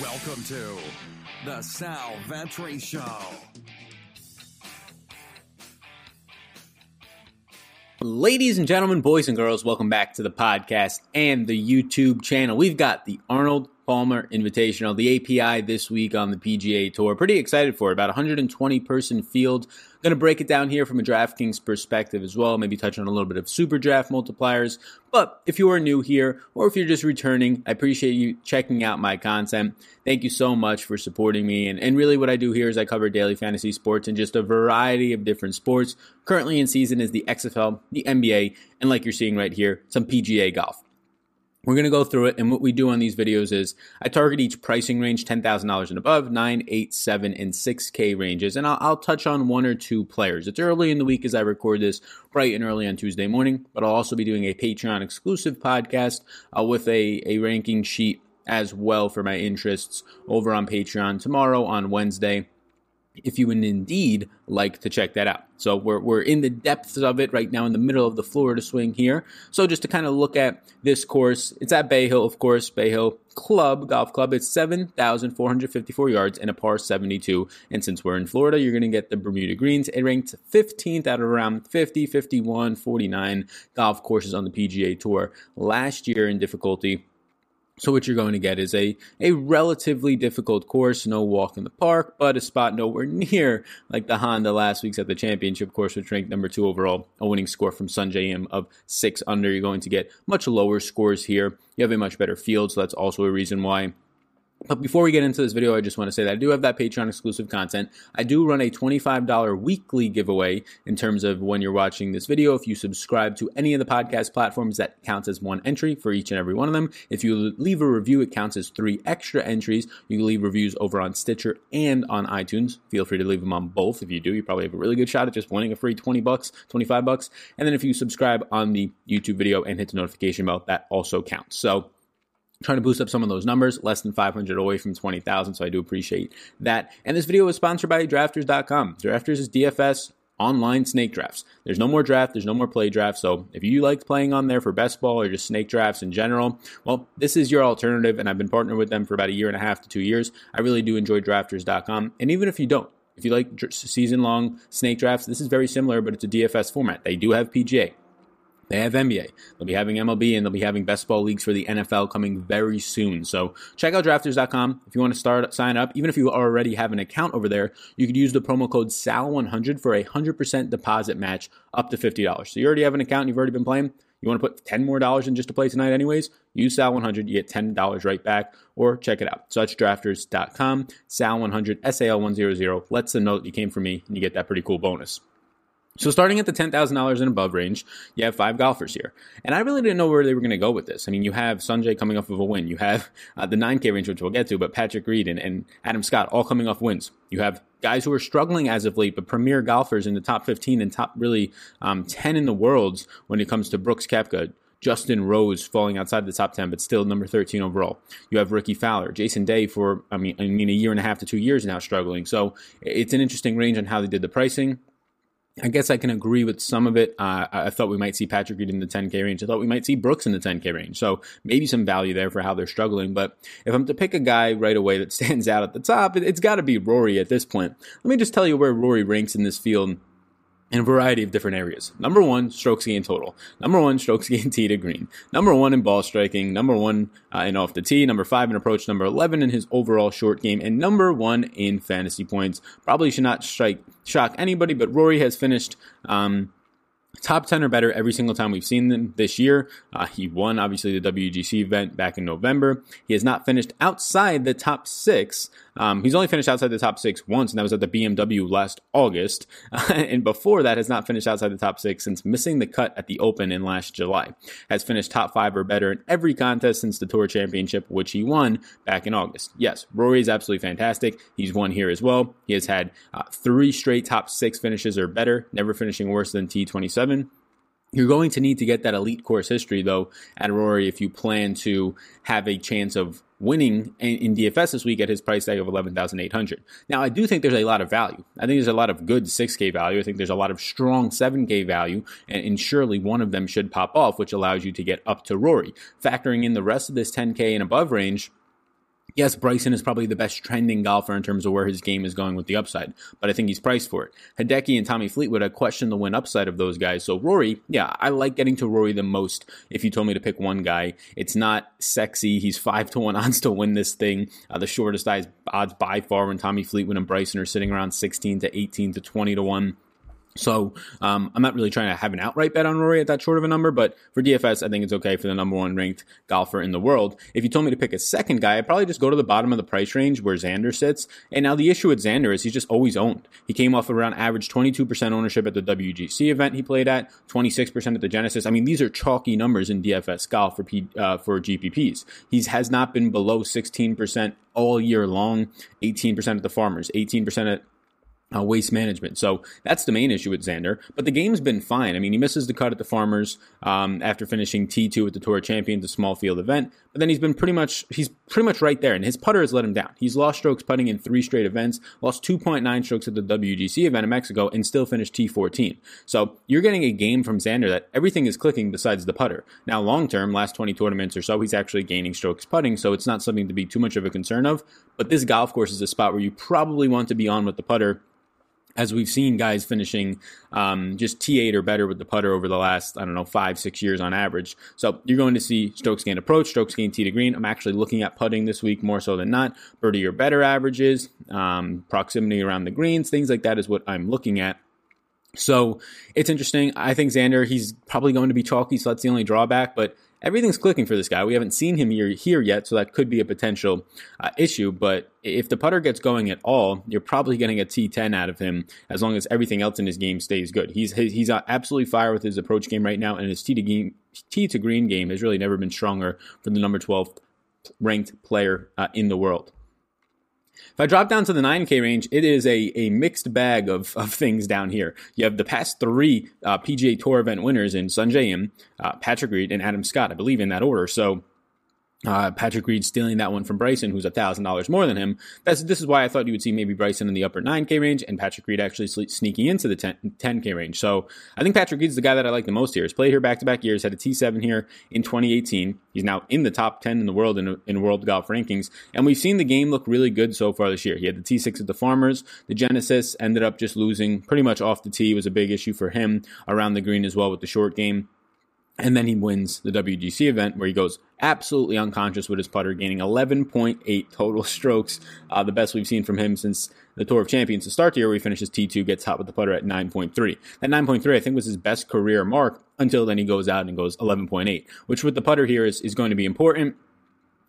Welcome to the Sal Vetri Show. Ladies and gentlemen, boys and girls, welcome back to the podcast and the YouTube channel. We've got the Arnold Palmer Invitational, the API this week on the PGA Tour. Pretty excited for it. About 120 person field. Going to break it down here from a DraftKings perspective as well. Maybe touch on a little bit of super draft multipliers. But if you are new here or if you're just returning, I appreciate you checking out my content. Thank you so much for supporting me. And, and really, what I do here is I cover daily fantasy sports and just a variety of different sports. Currently in season is the XFL, the NBA, and like you're seeing right here, some PGA golf. We're going to go through it, and what we do on these videos is I target each pricing range $10,000 and above, 9, 8, 7, and 6K ranges, and I'll, I'll, touch on one or two players. It's early in the week as I record this, bright and early on Tuesday morning, but I'll also be doing a Patreon exclusive podcast uh, with a, a ranking sheet as well for my interests over on Patreon tomorrow on Wednesday if you would indeed like to check that out. So we're, we're in the depths of it right now in the middle of the Florida swing here. So just to kind of look at this course, it's at Bay Hill, of course, Bay Hill Club, Golf Club. It's 7,454 yards and a par 72. And since we're in Florida, you're going to get the Bermuda Greens. It ranked 15th out of around 50, 51, 49 golf courses on the PGA Tour last year in difficulty. So what you're going to get is a, a relatively difficult course, no walk in the park, but a spot nowhere near like the Honda last week's at the championship course, which ranked number two overall, a winning score from Sungjae Im of six under. You're going to get much lower scores here. You have a much better field, so that's also a reason why but before we get into this video, I just want to say that I do have that Patreon exclusive content. I do run a $25 weekly giveaway in terms of when you're watching this video. If you subscribe to any of the podcast platforms, that counts as one entry for each and every one of them. If you leave a review, it counts as three extra entries. You can leave reviews over on Stitcher and on iTunes. Feel free to leave them on both. If you do, you probably have a really good shot at just winning a free 20 bucks, 25 bucks. And then if you subscribe on the YouTube video and hit the notification bell, that also counts. So trying to boost up some of those numbers, less than 500 away from 20,000. So I do appreciate that. And this video is sponsored by drafters.com. Drafters is DFS online snake drafts. There's no more draft, there's no more play draft. So if you liked playing on there for best ball or just snake drafts in general, well, this is your alternative. And I've been partnered with them for about a year and a half to two years. I really do enjoy drafters.com. And even if you don't, if you like season long snake drafts, this is very similar, but it's a DFS format. They do have PGA. They have NBA. They'll be having MLB and they'll be having best ball leagues for the NFL coming very soon. So check out drafters.com if you want to start sign up. Even if you already have an account over there, you could use the promo code SAL100 for a 100% deposit match up to $50. So you already have an account, you've already been playing. You want to put 10 more dollars in just to play tonight anyways? Use SAL100, you get $10 right back or check it out. So that's drafters.com, SAL100, SAL100. Let's them know that you came from me and you get that pretty cool bonus. So starting at the $10,000 and above range, you have five golfers here. And I really didn't know where they were going to go with this. I mean, you have Sungjae coming off of a win. You have uh, the 9K range, which we'll get to, but Patrick Reed and, and Adam Scott all coming off wins. You have guys who are struggling as of late, but premier golfers in the top 15 and top really um, 10 in the world when it comes to Brooks Koepka, Justin Rose falling outside the top 10, but still number 13 overall. You have Rickie Fowler, Jason Day for, I mean, I mean, a year and a half to two years now struggling. So it's an interesting range on how they did the pricing. I guess I can agree with some of it. Uh, I thought we might see Patrick Reed in the 10K range. I thought we might see Brooks in the 10K range. So maybe some value there for how they're struggling. But if I'm to pick a guy right away that stands out at the top, it's got to be Rory at this point. Let me just tell you where Rory ranks in this field in a variety of different areas. Number one, strokes gained total. Number one, strokes gained tee to green. Number one in ball striking. Number one uh, in off the tee. Number five in approach. Number 11 in his overall short game. And number one in fantasy points. Probably should not strike, shock anybody, but Rory has finished, um, top 10 or better every single time we've seen them this year. Uh, he won, obviously, the WGC event back in November. He has not finished outside the top six um, he's only finished outside the top six once, and that was at the BMW last August. and before that, has not finished outside the top six since missing the cut at the Open in last July. Has finished top five or better in every contest since the Tour Championship, which he won back in August. Yes, Rory is absolutely fantastic. He's won here as well. He has had uh, three straight top six finishes or better, never finishing worse than T27. You're going to need to get that elite course history, though, at Rory if you plan to have a chance of winning in, DFS this week at his price tag of 11,800. Now, I do think there's a lot of value. I think there's a lot of good 6K value. I think there's a lot of strong 7K value, and, and surely one of them should pop off, which allows you to get up to Rory. Factoring in the rest of this 10K and above range, Yes, Bryson is probably the best trending golfer in terms of where his game is going with the upside, but I think he's priced for it. Hideki and Tommy Fleetwood, I question the win upside of those guys. So Rory, yeah, I like getting to Rory the most. If you told me to pick one guy, it's not sexy. He's five to one odds to win this thing. Uh, the shortest odds by far when Tommy Fleetwood and Bryson are sitting around 16 to 18 to 20 to one. So um, I'm not really trying to have an outright bet on Rory at that short of a number, but for DFS, I think it's okay for the number one ranked golfer in the world. If you told me to pick a second guy, I'd probably just go to the bottom of the price range where Xander sits. And now the issue with Xander is he's just always owned. He came off around average 22% ownership at the WGC event he played at, 26% at the Genesis. I mean, these are chalky numbers in DFS golf for P, uh, for GPPs. He has not been below 16% all year long, 18% at the Farmers, 18% at uh, waste management. So that's the main issue with Xander. But the game's been fine. I mean, he misses the cut at the Farmers um, after finishing T2 at the Tour Champions, a small field event. But then he's been pretty much he's pretty much right there, and his putter has let him down. He's lost strokes putting in three straight events, lost 2.9 strokes at the WGC event in Mexico, and still finished T14. So you're getting a game from Xander that everything is clicking besides the putter. Now, long term, last 20 tournaments or so, he's actually gaining strokes putting, so it's not something to be too much of a concern of. But this golf course is a spot where you probably want to be on with the putter as we've seen guys finishing um, just T8 or better with the putter over the last, I don't know, five, six years on average. So you're going to see strokes gain approach, strokes gain tee to green. I'm actually looking at putting this week more so than not. Birdie or better averages, um, proximity around the greens, things like that is what I'm looking at. So it's interesting. I think Xander, he's probably going to be chalky, so that's the only drawback. But everything's clicking for this guy. We haven't seen him here, here yet, so that could be a potential uh, issue. But if the putter gets going at all, you're probably getting a T10 out of him as long as everything else in his game stays good. He's he's absolutely fire with his approach game right now, and his tee to game, tee to green game has really never been stronger for the number 12 ranked player uh, in the world. If I drop down to the 9K range, it is a, a mixed bag of, of things down here. You have the past three uh, PGA Tour event winners in Sungjae Im, uh, Patrick Reed, and Adam Scott, I believe in that order. So uh, Patrick Reed stealing that one from Bryson, who's thousand dollars more than him. That's this is why I thought you would see maybe Bryson in the upper 9K range and Patrick Reed actually sneaking into the 10, 10K range. So I think Patrick Reed's the guy that I like the most here. He's played here back to back years, had a T7 here in 2018. He's now in the top 10 in the world in, in world golf rankings, and we've seen the game look really good so far this year. He had the T6 at the Farmers, the Genesis ended up just losing pretty much off the tee was a big issue for him around the green as well with the short game. And then he wins the WGC event where he goes absolutely unconscious with his putter, gaining 11.8 total strokes, uh, the best we've seen from him since the Tour of Champions to start the year, where he finishes T2, gets hot with the putter at 9.3. That 9.3, I think, was his best career mark until then he goes out and goes 11.8, which with the putter here is, is going to be important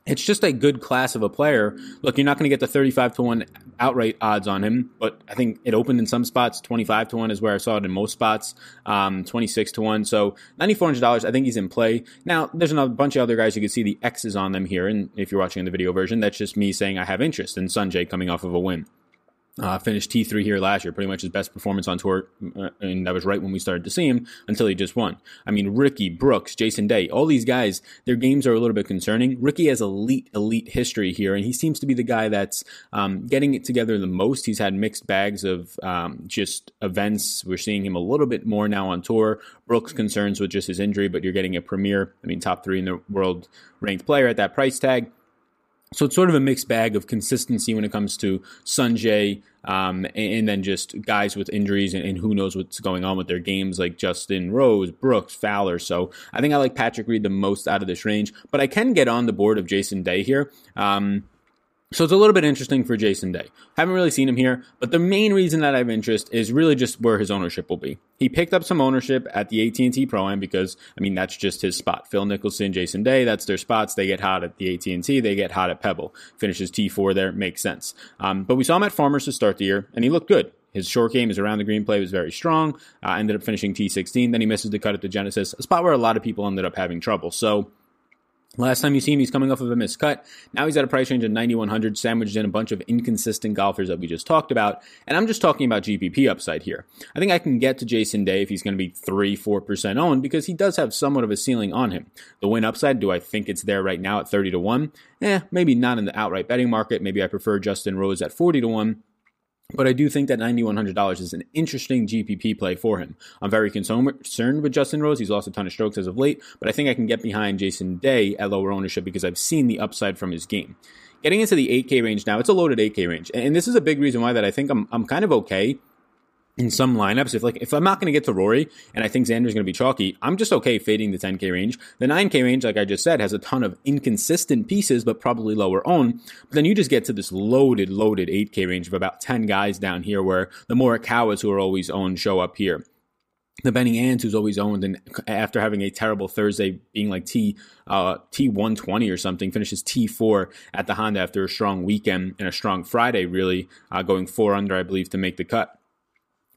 it's just a good class of a player. Look, you're not going to get the 35 to 1 outright odds on him, but I think it opened in some spots. 25 to 1 is where I saw it in most spots, um, 26 to 1. So $9,400, I think he's in play. Now, there's a bunch of other guys you can see the X's on them here. And if you're watching the video version, that's just me saying I have interest in Sungjae coming off of a win. Uh, finished T3 here last year, pretty much his best performance on tour, uh, and that was right when we started to see him until he just won. I mean, Rickie, Brooks, Jason Day, all these guys, their games are a little bit concerning. Rickie has elite, elite history here, and he seems to be the guy that's um, getting it together the most. He's had mixed bags of um, just events. We're seeing him a little bit more now on tour. Brooks concerns with just his injury, but you're getting a premier, I mean, top three in the world ranked player at that price tag. So it's sort of a mixed bag of consistency when it comes to Sungjae, um, and, then just guys with injuries and, and, who knows what's going on with their games, like Justin Rose, Brooks, Fowler. So I think I like Patrick Reed the most out of this range, but I can get on the board of Jason Day here. Um, so it's a little bit interesting for Jason Day. Haven't really seen him here, but the main reason that I have interest is really just where his ownership will be. He picked up some ownership at the AT&T Pro-Am because, I mean, that's just his spot. Phil Mickelson, Jason Day, that's their spots. They get hot at the AT&T, they get hot at Pebble. Finishes T4 there, makes sense. Um, but we saw him at Farmers to start the year, and he looked good. His short game, his around the green play was very strong. Uh, ended up finishing T16. Then he misses the cut at the Genesis, a spot where a lot of people ended up having trouble. So Last time you see him, he's coming off of a missed cut. Now he's at a price range of 9,100, sandwiched in a bunch of inconsistent golfers that we just talked about. And I'm just talking about GPP upside here. I think I can get to Jason Day if he's going to be 3 4% owned because he does have somewhat of a ceiling on him. The win upside, do I think it's there right now at 30 to 1? Eh, maybe not in the outright betting market. Maybe I prefer Justin Rose at 40 to 1. But I do think that $9,100 is an interesting GPP play for him. I'm very concerned with Justin Rose. He's lost a ton of strokes as of late, but I think I can get behind Jason Day at lower ownership because I've seen the upside from his game. getting into the 8K range now, it's a loaded 8K range. And this is a big reason why that I think I'm, I'm kind of okay in some lineups, if like if I'm not going to get to Rory and I think Xander's going to be chalky, I'm just okay fading the 10k range. The 9k range, like I just said, has a ton of inconsistent pieces, but probably lower own. But then you just get to this loaded, loaded 8k range of about 10 guys down here, where the Morikawas who are always owned show up here the Benny Ans, who's always owned, and after having a terrible Thursday, being like T uh, T one twenty or something, finishes T four at the Honda after a strong weekend and a strong Friday, really uh, going four under, I believe, to make the cut.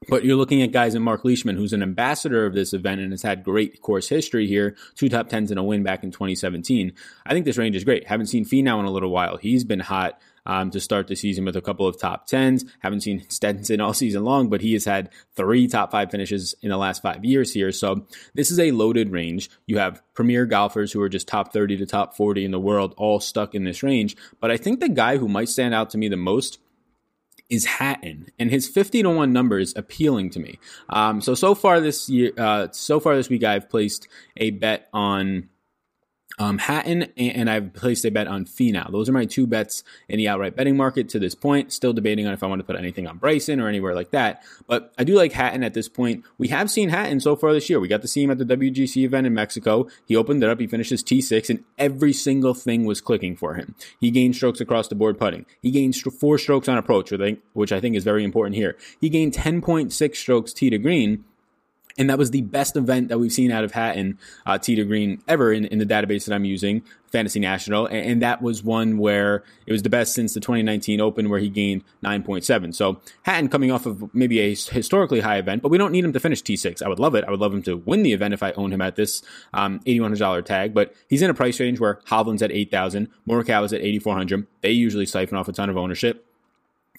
But you're looking at guys in Mark Leishman, who's an ambassador of this event and has had great course history here, two top tens and a win back in 2017. I think this range is great. Haven't seen Finau in a little while. He's been hot um, to start the season with a couple of top tens. Haven't seen Stenson all season long, but he has had three top five finishes in the last five years here. So this is a loaded range. You have premier golfers who are just top 30 to top 40 in the world all stuck in this range. But I think the guy who might stand out to me the most is Hatton, and his fifty to one number is appealing to me. Um, so so far this year, uh, so far this week, I've placed a bet on um, Hatton, and I've placed a bet on Finau. Those are my two bets in the outright betting market to this point. Still debating on if I want to put anything on Bryson or anywhere like that. But I do like Hatton at this point. We have seen Hatton so far this year. We got to see him at the WGC event in Mexico. He opened it up. He finished his T6, and every single thing was clicking for him. He gained strokes across the board putting. He gained four strokes on approach, which I think is very important here. He gained 10.6 strokes tee to green and that was the best event that we've seen out of Hatton, uh, to Green ever in, in the database that I'm using, Fantasy National. And, and, that was one where it was the best since the 2019 Open where he gained 9.7. So Hatton coming off of maybe a historically high event, but we don't need him to finish T6. I would love it. I would love him to win the event if I own him at this um, $8,100 tag, but he's in a price range where Hovland's at 8,000, Morikawa is at 8,400. They usually siphon off a ton of ownership.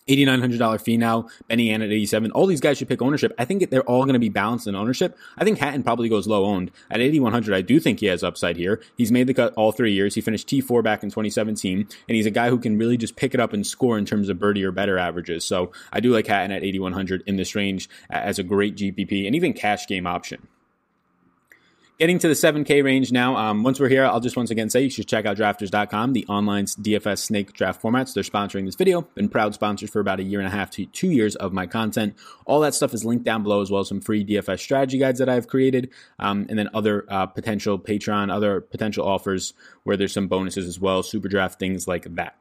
$8,900 Finau, Benny Ann at 87. All these guys should pick ownership. I think they're all going to be balanced in ownership. I think Hatton probably goes low owned. At 8,100, I do think he has upside here. He's made the cut all three years. He finished T4 back in 2017, and he's a guy who can really just pick it up and score in terms of birdie or better averages. So I do like Hatton at 8,100 in this range as a great GPP and even cash game option. Getting to the 7K range now. Um, once we're here, I'll just once again say you should check out drafters.com, the online DFS snake draft formats. They're sponsoring this video. Been proud sponsors for about a year and a half to two years of my content. All that stuff is linked down below, as well as some free DFS strategy guides that I've created, um, and then other uh, potential Patreon, other potential offers where there's some bonuses as well, super draft, things like that.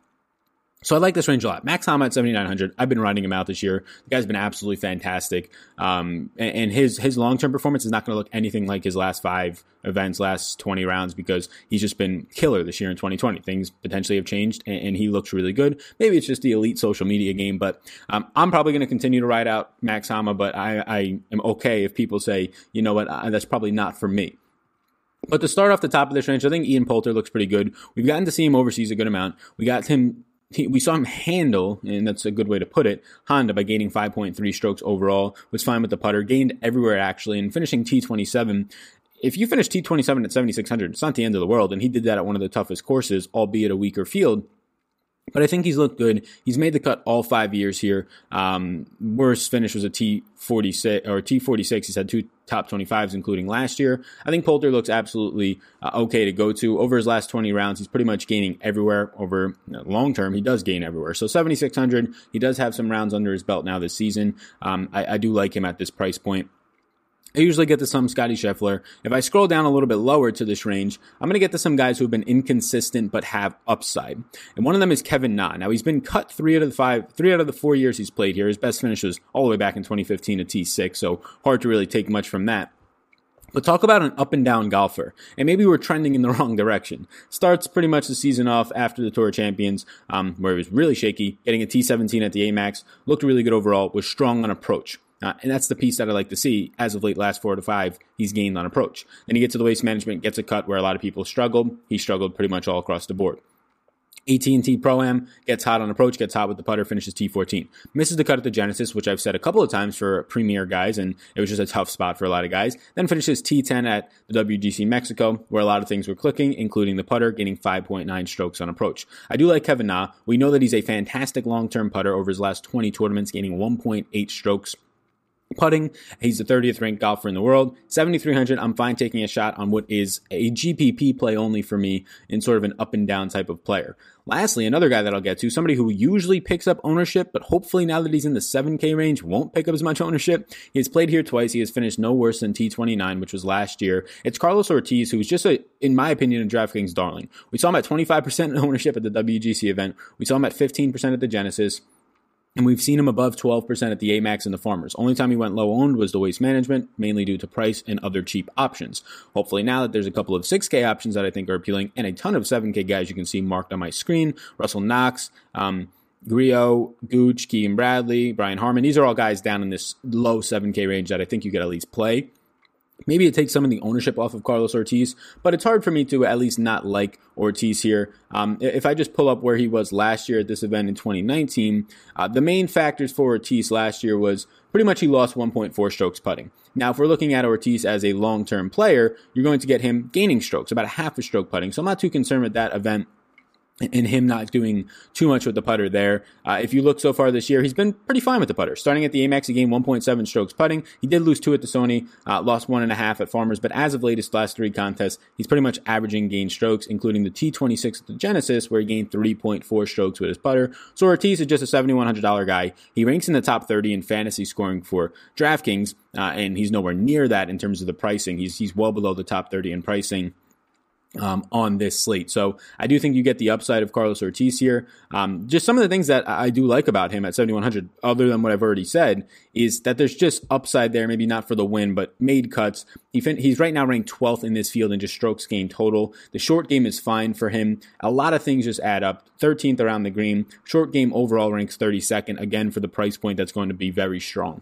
So I like this range a lot. Max Homa at 7,900. I've been riding him out this year. The guy's been absolutely fantastic. Um, and, and, his, his long-term performance is not going to look anything like his last five events, last 20 rounds, because he's just been killer this year in 2020. Things potentially have changed and, and he looks really good. Maybe it's just the elite social media game, but um, I'm probably going to continue to ride out Max Homa, but I, I am okay if people say, you know what, that's probably not for me. But to start off the top of this range, I think Ian Poulter looks pretty good. We've gotten to see him overseas a good amount. We got him we saw him handle, and that's a good way to put it, Honda by gaining 5.3 strokes overall, was fine with the putter, gained everywhere actually, and finishing T27. If you finish T27 at 7,600, it's not the end of the world, and he did that at one of the toughest courses, albeit a weaker field. But I think he's looked good. He's made the cut all five years here. Um, worst finish was a T46 or T46. He's had two top 25s, including last year. I think Poulter looks absolutely uh, okay to go to. Over his last 20 rounds, he's pretty much gaining everywhere. Over you know, long term, he does gain everywhere. So 7,600, he does have some rounds under his belt now this season. Um, I, I do like him at this price point. I usually get to some Scottie Scheffler. If I scroll down a little bit lower to this range, I'm going to get to some guys who have been inconsistent but have upside. And one of them is Kevin Na. Now he's been cut three out of the five, three out of the four years he's played here. His best finish was all the way back in 2015 at T6, so hard to really take much from that. But talk about an up and down golfer. And maybe we're trending in the wrong direction. Starts pretty much the season off after the Tour Champions, um, where he was really shaky, getting a T17 at the Amex, looked really good overall, was strong on approach. Uh, and that's the piece that I like to see. As of late, last four to five, he's gained on approach. Then he gets to the waste management, gets a cut where a lot of people struggled. He struggled pretty much all across the board. AT&T Pro-Am gets hot on approach, gets hot with the putter, finishes T14. Misses the cut at the Genesis, which I've said a couple of times for premier guys, and it was just a tough spot for a lot of guys. Then finishes T10 at the WGC Mexico, where a lot of things were clicking, including the putter, gaining 5.9 strokes on approach. I do like Kevin Na. We know that he's a fantastic long-term putter over his last 20 tournaments, gaining 1.8 strokes putting. He's the 30th ranked golfer in the world. 7,300, I'm fine taking a shot on what is a GPP play only for me in sort of an up and down type of player. Lastly, another guy that I'll get to, somebody who usually picks up ownership, but hopefully now that he's in the 7K range, won't pick up as much ownership. He has played here twice. He has finished no worse than T29, which was last year. It's Carlos Ortiz, who's just a, in my opinion, a DraftKings darling. We saw him at 25% ownership at the WGC event. We saw him at 15% at the Genesis. And we've seen him above 12% at the Amex and the Farmers. Only time he went low owned was the Waste Management, mainly due to price and other cheap options. Hopefully, now that there's a couple of 6K options that I think are appealing and a ton of 7K guys you can see marked on my screen Russell Knox, um, Grillo, Gooch, Keegan Bradley, Brian Harman. These are all guys down in this low 7K range that I think you could at least play. Maybe it takes some of the ownership off of Carlos Ortiz, but it's hard for me to at least not like Ortiz here. Um, if I just pull up where he was last year at this event in 2019, uh, the main factors for Ortiz last year was pretty much he lost 1.4 strokes putting. Now, if we're looking at Ortiz as a long term player, you're going to get him gaining strokes, about a half a stroke putting. So I'm not too concerned with that event and him not doing too much with the putter there. Uh, if you look so far this year, he's been pretty fine with the putter. Starting at the Amex, he gained 1.7 strokes putting. He did lose two at the Sony, uh, lost one and a half at Farmers, but as of latest last three contests, he's pretty much averaging gain strokes, including the T26 at the Genesis, where he gained 3.4 strokes with his putter. So Ortiz is just a $7,100 guy. He ranks in the top 30 in fantasy scoring for DraftKings, uh, and he's nowhere near that in terms of the pricing. He's, he's well below the top 30 in pricing um, on this slate. So I do think you get the upside of Carlos Ortiz here. Um, just some of the things that I do like about him at 7,100, other than what I've already said, is that there's just upside there, maybe not for the win, but made cuts. He fin- he's right now ranked 12th in this field in just strokes gained total. The short game is fine for him. A lot of things just add up. 13th around the green. Short game overall ranks 32nd, again, for the price point that's going to be very strong.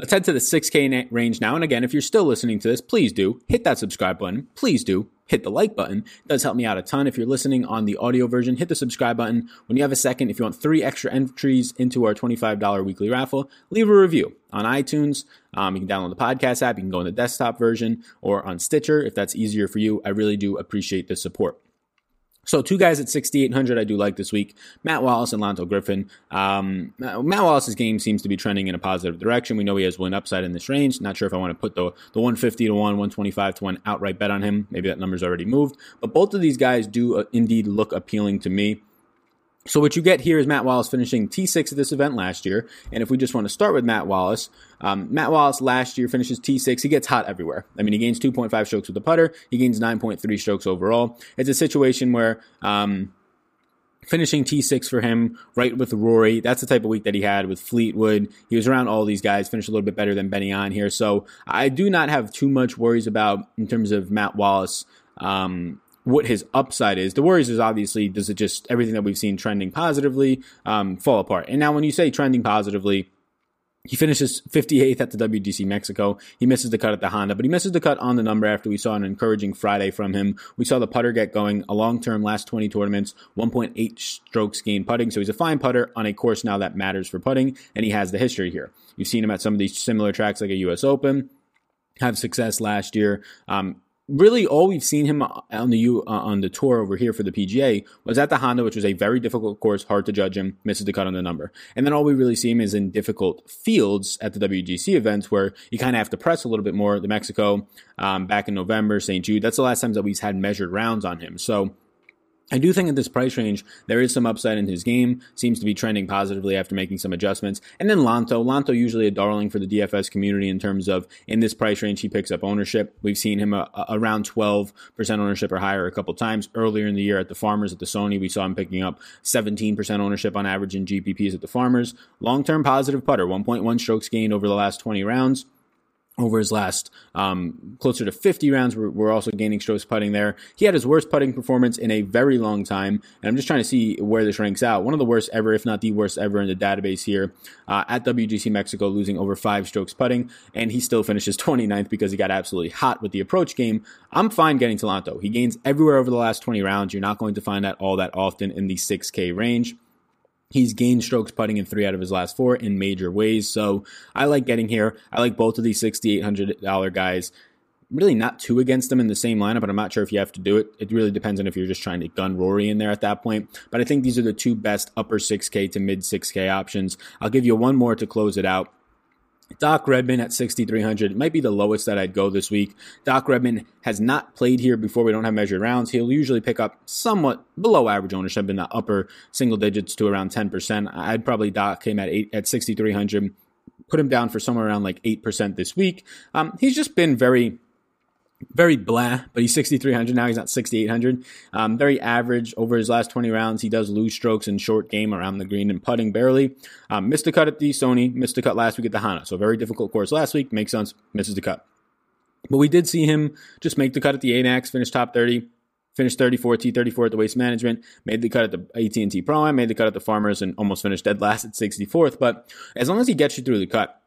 Let's head to the 6K range now. And again, if you're still listening to this, please do hit that subscribe button. Please do hit the like button. It does help me out a ton. If you're listening on the audio version, hit the subscribe button. When you have a second, if you want three extra entries into our $25 weekly raffle, leave a review on iTunes. Um, you can download the podcast app. You can go in the desktop version or on Stitcher if that's easier for you. I really do appreciate the support. So two guys at 6,800 I do like this week, Matt Wallace and Lanto Griffin. Um, Matt Wallace's game seems to be trending in a positive direction. We know he has win upside in this range. Not sure if I want to put the, the 150 to 1, 125 to 1 outright bet on him. Maybe that number's already moved. But both of these guys do uh, indeed look appealing to me. So what you get here is Matt Wallace finishing T6 at this event last year. And if we just want to start with Matt Wallace, um, Matt Wallace last year finishes T6. He gets hot everywhere. I mean, he gains 2.5 strokes with the putter. He gains 9.3 strokes overall. It's a situation where, um, finishing T6 for him, right with Rory. That's the type of week that he had with Fleetwood. He was around all these guys, finished a little bit better than Benny on here. So I do not have too much worries about in terms of Matt Wallace. Um, what his upside is. The worries is obviously does it just everything that we've seen trending positively um, fall apart. And now when you say trending positively, he finishes 58th at the WGC Mexico. He misses the cut at the Honda, but he misses the cut on the number after we saw an encouraging Friday from him. We saw the putter get going a long term last 20 tournaments, 1.8 strokes gained putting. So he's a fine putter on a course now that matters for putting, and he has the history here. You've seen him at some of these similar tracks like a US Open have success last year. Um, really all we've seen him on the U, uh, on the tour over here for the PGA was at the Honda, which was a very difficult course, hard to judge him, misses the cut on the number. And then all we really see him is in difficult fields at the WGC events where you kind of have to press a little bit more. The Mexico um, back in November, St. Jude, that's the last times that we've had measured rounds on him. So I do think at this price range, there is some upside in his game. Seems to be trending positively after making some adjustments. And then Lanto. Lanto usually a darling for the DFS community in terms of in this price range, he picks up ownership. We've seen him a, a, around 12% ownership or higher a couple times. Earlier in the year at the Farmers at the Sony, we saw him picking up 17% ownership on average in GPPs at the Farmers. Long term positive putter, 1.1 strokes gained over the last 20 rounds over his last um, closer to 50 rounds. We're, we're, also gaining strokes putting there. He had his worst putting performance in a very long time, and I'm just trying to see where this ranks out. One of the worst ever, if not the worst ever in the database here uh, at WGC Mexico, losing over five strokes putting, and he still finishes 29th because he got absolutely hot with the approach game. I'm fine getting Talanto. He gains everywhere over the last 20 rounds. You're not going to find that all that often in the 6K range. He's gained strokes putting in three out of his last four in major ways. So I like getting here. I like both of these $6,800 guys. Really not too against them in the same lineup, but I'm not sure if you have to do it. It really depends on if you're just trying to gun Rory in there at that point. But I think these are the two best upper 6K to mid 6K options. I'll give you one more to close it out. Doc Redman at 6,300 might be the lowest that I'd go this week. Doc Redman has not played here before. We don't have measured rounds. He'll usually pick up somewhat below average ownership in the upper single digits to around 10%. I'd probably Doc him at eight, at 6,300, put him down for somewhere around like 8% this week. Um, he's just been very very blah, but he's 6,300 now. He's not 6,800. Um, very average over his last 20 rounds. He does lose strokes in short game around the green and putting barely. Um, missed a cut at the Sony, missed a cut last week at the Honda. So very difficult course last week. Makes sense. Misses the cut. But we did see him just make the cut at the Amex, finish top 30, finished 34, T34 at the Waste Management, made the cut at the AT&T Pro made the cut at the Farmers, and almost finished dead last at 64th. But as long as he gets you through the cut,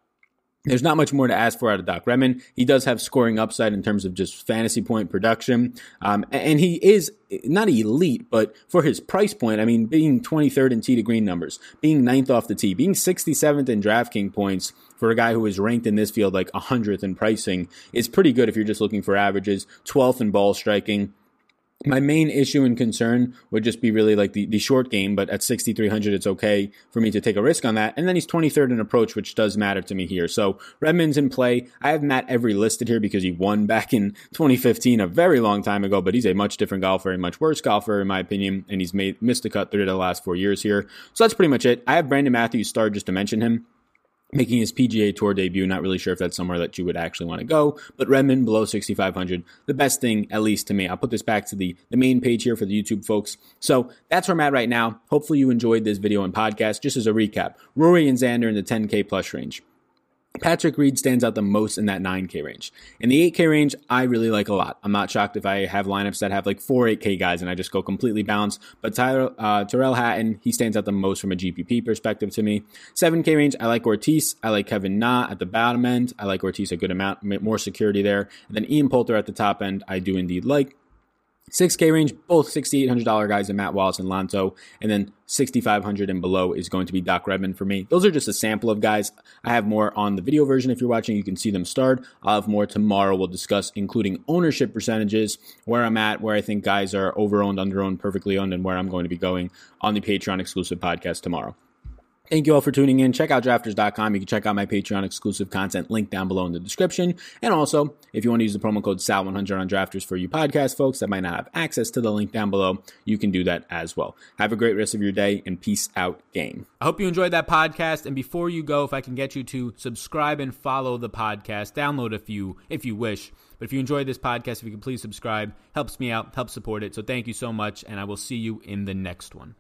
there's not much more to ask for out of Doc Redman. He does have scoring upside in terms of just fantasy point production. Um, and he is not elite, but for his price point, I mean, being 23rd in tee to green numbers, being ninth off the tee, being 67th in DraftKings points for a guy who is ranked in this field like 100th in pricing is pretty good if you're just looking for averages. 12th in ball striking, my main issue and concern would just be really like the, the short game, but at 6,300, it's okay for me to take a risk on that. And then he's 23rd in approach, which does matter to me here. So Redman's in play. I have Matt Every listed here because he won back in 2015, a very long time ago, but he's a much different golfer, a much worse golfer, in my opinion. And he's made, missed a cut three of the last four years here. So that's pretty much it. I have Brandon Matthews starred just to mention him making his PGA Tour debut. Not really sure if that's somewhere that you would actually want to go, but Redman below 6,500, the best thing, at least to me. I'll put this back to the, the main page here for the YouTube folks. So that's where I'm at right now. Hopefully you enjoyed this video and podcast. Just as a recap, Rory and Xander in the 10K plus range. Patrick Reed stands out the most in that 9K range. In the 8K range, I really like a lot. I'm not shocked if I have lineups that have like four 8K guys and I just go completely balanced. But Tyler, uh, Tyrrell Hatton, he stands out the most from a GPP perspective to me. 7K range, I like Ortiz. I like Kevin Na at the bottom end. I like Ortiz a good amount, more security there. And then Ian Poulter at the top end, I do indeed like. 6K range, both $6,800 guys in Matt Wallace and Lanto. And then 6,500 and below is going to be Doc Redman for me. Those are just a sample of guys. I have more on the video version. If you're watching, you can see them starred. I'll have more tomorrow. We'll discuss including ownership percentages, where I'm at, where I think guys are over owned, under owned, perfectly owned, and where I'm going to be going on the Patreon exclusive podcast tomorrow. Thank you all for tuning in. Check out drafters.com. You can check out my Patreon exclusive content link down below in the description. And also, if you want to use the promo code SAL100 on drafters for you podcast folks that might not have access to the link down below, you can do that as well. Have a great rest of your day and peace out, game. I hope you enjoyed that podcast. And before you go, if I can get you to subscribe and follow the podcast, download a few if you wish. But if you enjoyed this podcast, if you could please subscribe, helps me out, helps support it. So thank you so much, and I will see you in the next one.